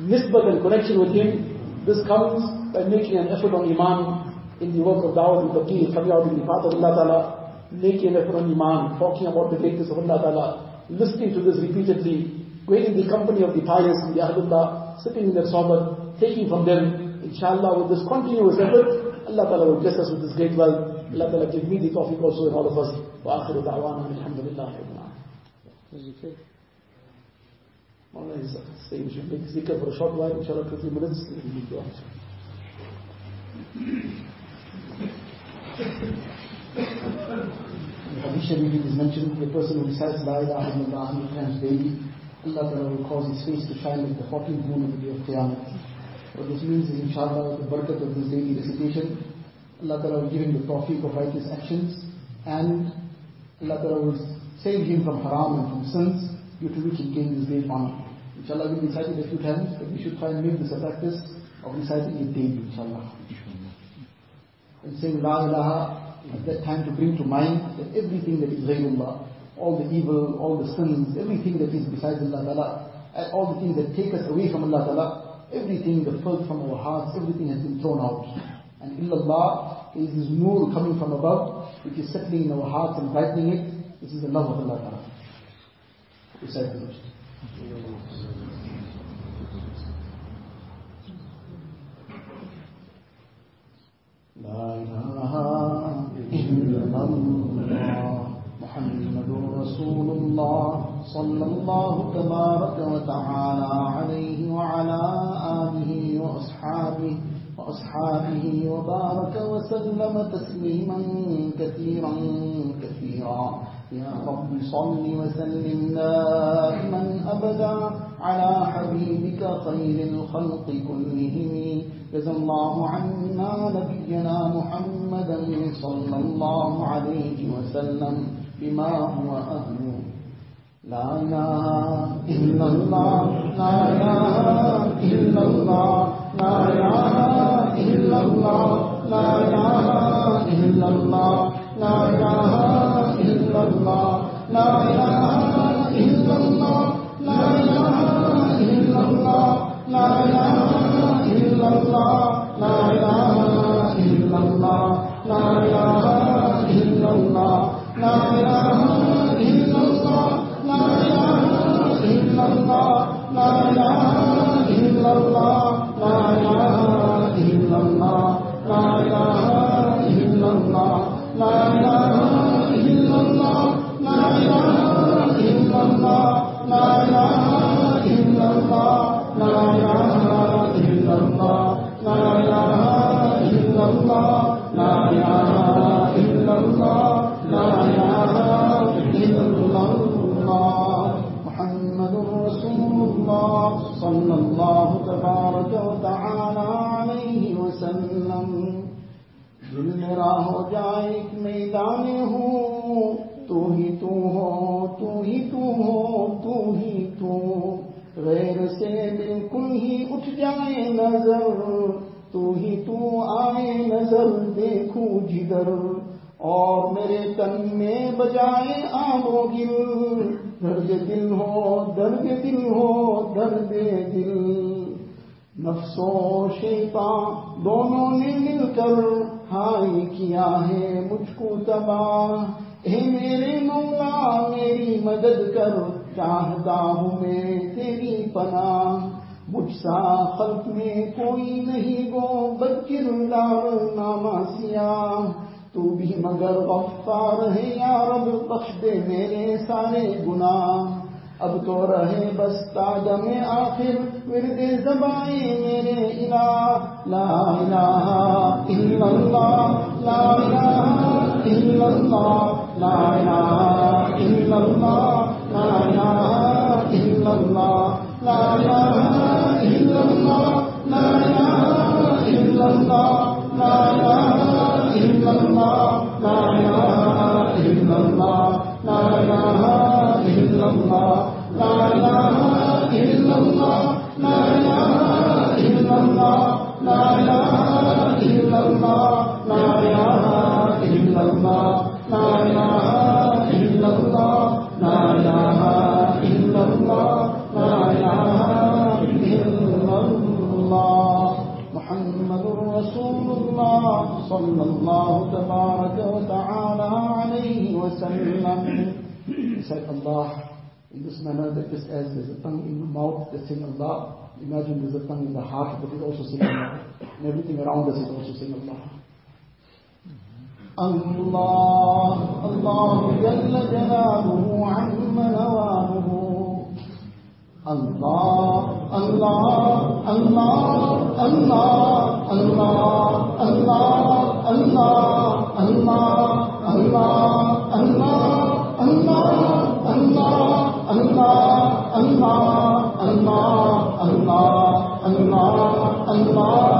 nisbat and connection with Him. This comes by making an effort on Iman in the work of Dawah and Tabligh, coming out in Allah Ta'ala, making a an Imam, talking about the greatness of Allah Ta'ala, listening to this repeatedly, going in the company of the pious and the Ahlullah, sitting in their sohbat, taking from them, inshallah, with this continuous effort, Allah Ta'ala will bless us with this great wealth. Allah Ta'ala give me the tawfiq also in all of us. Wa akhiru da'wana, alhamdulillah. Mawlana is saying we should make zikr for a short while, inshallah, 20 minutes, and we need to answer. In Hadith Sharif it is mentioned, the person who recites La ilaha illallah 100 times daily, Allah Ta'ala will cause his face to shine like the 14th moon of the day of Qiyamah. What this means is, inshallah, the barakat of this daily recitation, Allah Ta'ala will give him the tawfiq of righteous actions, and Allah Ta'ala will save him from haram and from sins, due to which he gained this great honor. Inshallah, we've recited a few times, but we should try and make this a practice of reciting it daily, inshallah. And saying La ilaha at that time to bring to mind that everything that is ghayrullah, all the evil, all the sins, everything that is besides Allah Ta'ala, and all the things that take us away from Allah Ta'ala, everything that fell from our hearts, everything has been thrown out. And illallah is this nur coming from above, which is settling in our hearts and brightening it. This is the love of Allah Ta'ala. Recite the La ilaha محمد رسول الله صلى الله تبارك وتعالى عليه وعلى آله وأصحابه وأصحابه وبارك وسلم تسليما كثيرا كثيرا. يا رب صل وسلم دائما أبدا. على حبيبك خير الخلق كلهم. جزا الله عنا نبينا محمدا صلى الله عليه وسلم بما هو أهله لا إله إلا الله لا إله إلا الله لا إله إلا الله لا إله إلا الله لا إله إلا الله لا إله فرشتہ دونوں نے مل کر ہائی کیا ہے مجھ کو تباہ۔ اے میرے مولا، میری مدد کر، چاہتا ہوں میں تیری پناہ۔ مجھ سا خلق میں کوئی نہیں گو، بکر دار نامہ سیاہ۔ تو بھی مگر غفار ہے یا رب، بخش دے میرے سارے گناہ۔ اب تو رہے بس تاجم آخر ورد زبائیں میرے الہ۔ لا الہ الا اللہ، لا الہ الا اللہ، لا الہ الا اللہ، لا الہ الا اللہ، لا الہ الا اللہ، لا الہ الا اللہ، لا الہ Allah in this manner that just as there's a tongue in the mouth that sing Allah, imagine there's a tongue in the heart that is also sing Allah. And everything around us is also sing Allah. الله الله جل جلاله عم نواله الله الله الله الله الله الله الله الله الله الله الله اللہ اللہ اللہ اللہ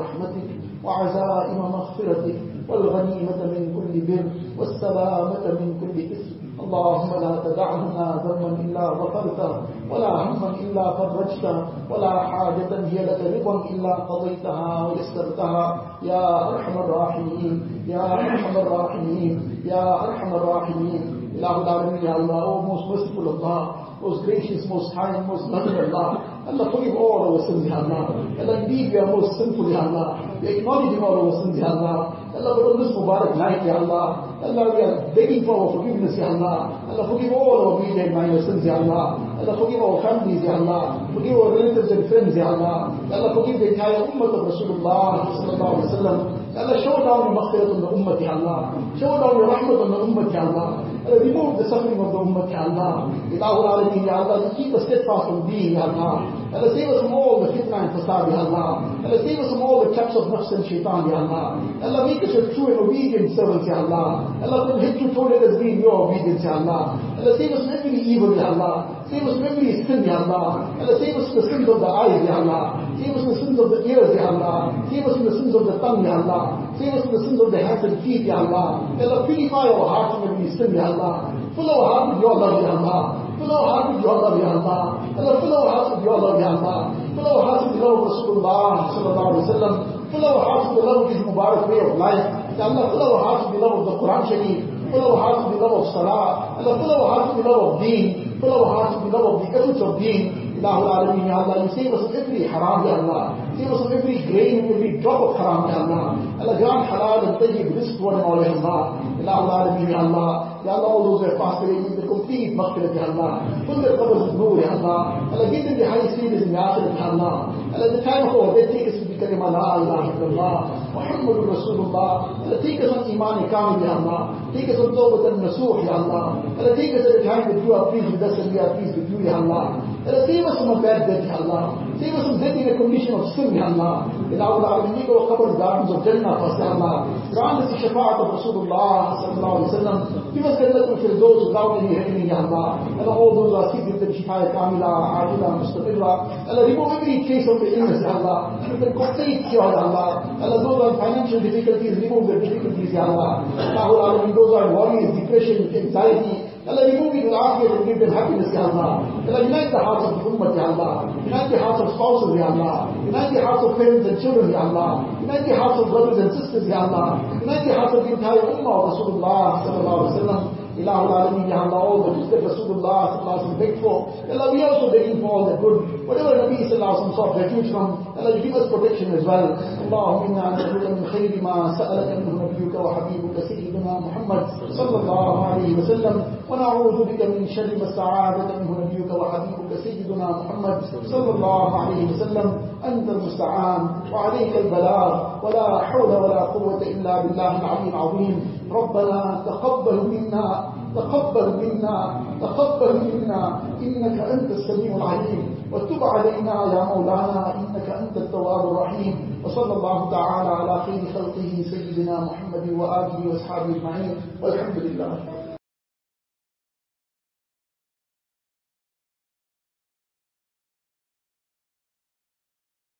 رحمتك وعزائم مغفرتك والغنيمة من كل بر والسلامة من كل إثم. اللهم لا تدع لنا ذنبا إلا غفرته ولا هما إلا فرجته ولا حاجة هي لك رضا إلا قضيتها ويسرتها. يا أرحم الراحمين. يا أرحم الراحمين. يا أرحم الراحمين. Ilahuddin, Ya Allah, O most merciful Allah, most gracious, most high, most loving Allah. Allah, forgive all our sins, Ya Allah. Allah, indeed, we are most sinful, Ya Allah. We acknowledge all our sins, Ya Allah. Allah, but on this Mubarak night, Ya Allah. Allah, we are begging for our forgiveness, Ya Allah. Allah, forgive all our major and minor sins, Ya Allah. Allah, forgive our families, Ya Allah. Forgive our relatives and friends, Ya Allah. Allah, forgive the entire ummah of Rasulullah, Sallallahu Alaihi Wasallam. Allah show down your maghfirat on the ummah Ya Allah show down your rahmat on the ummah Ya Allah Allah remove the suffering of the ummah Ya Allah Ilahul Alameen Ya Allah keep us steadfast on deen Ya Allah Allah save us from all the fitna and fasad Ya Allah Allah save us from all the traps of nafs and shaitan Ya Allah Allah make us your true and obedient servants Ya Allah Allah from hatred as being your obedience Ya Allah Allah save us from every evil Ya Allah Save us from every sin, Ya Allah. Allah, save us from the sins of the eyes, Ya Allah. The sins of the ears, Ya Allah. The sins of the tongue, Ya Allah. The sins of the hands and feet, Ya Allah. Allah, purify our hearts from every sin, Ya Allah. Fill our heart with your love, Ya Allah. Fill our heart with your love, Ya Allah. Allah, fill our hearts with your love, Ya Allah. Fill our hearts with the love of Rasulullah, Sallallahu Alaihi Wasallam. Fill our hearts with the love of His Mubarak way of life. Ya Allah, fill our hearts with the love of the Quran Sharif. Fill our hearts with the love of Salah. Allah, fill our hearts with the love of Deen. Fill our hearts with the love of the efforts of Deen. الله العالمين هذا يصير صغيري حرام يا الله يصير صغيري جرين وفي دروب حرام يا الله الاجرام حلال الطيب رزق ون مولى الله الله العالمين يا الله يا الله all those fasting the complete مغفرة يا الله كل القبض نور يا الله الا جيت اللي حيصير يا الله الا the time of our day take us to become a la ilaha illallah Muhammadur Rasulullah. Allah, take us on iman kamil, Ya Allah. Take us on tawbat and nasuh, Ya Allah. Allah, take us at a time that you are pleased with us and we are pleased with you, Ya Allah. Allah, save us from a bad death, Ya Allah. Save us from death in a condition of sin, Ya Allah. Ilahul Alameen, make our qabr gardens of Jannah for us, Ya Allah. Grant us the shafa'at of Rasulullah, sallallahu alayhi wa sallam. Give us Jannatul Firdaus without any reckoning, Ya Allah. Allah, all those who are sick, give them shifaya kamila, ajila, mustaqirra. Allah, remove every case of the illness, Ya Allah. Give them complete cure, Ya Allah. Allah, those in financial difficulties, remove the difficulties, Ya Allah. Ilahul Alameen, those are worries, depression, anxiety, Allah remove it with afiyat and give them happiness, Ya Allah. Allah unite the hearts of the ummah, Ya Allah. Unite the hearts of spouses, Ya Allah. Unite the hearts of parents and children, Ya Allah. Unite the hearts of brothers and sisters, Ya Allah. Unite the hearts of the entire ummah of Rasulullah sallallahu alaihi wasallam. Ilahul Alameen, Allah, all the good that Rasulullah sallallahu begged for. Allah, we also begging for all the good. Whatever Nabi sallallahu sought refuge from, Allah, you give us protection as well. اللهم إنا نسألك من خير ما سألك منه نبيك وحبيبك سيدنا محمد صلى الله عليه وسلم ونعوذ بك من شر ما استعاذك منه نبيك وحبيبك سيدنا محمد صلى الله عليه وسلم أنت المستعان وعليك البلاغ ولا حول ولا قوة إلا بالله العلي العظيم ربنا تقبل منا تقبل منا تقبل منا. إنك أنت السميع العليم. وتب علينا يا مولانا إنك أنت التواب الرحيم. وصلى الله تعالى على خير خلقه سيدنا محمد وآله وأصحابه أجمعين. والحمد لله.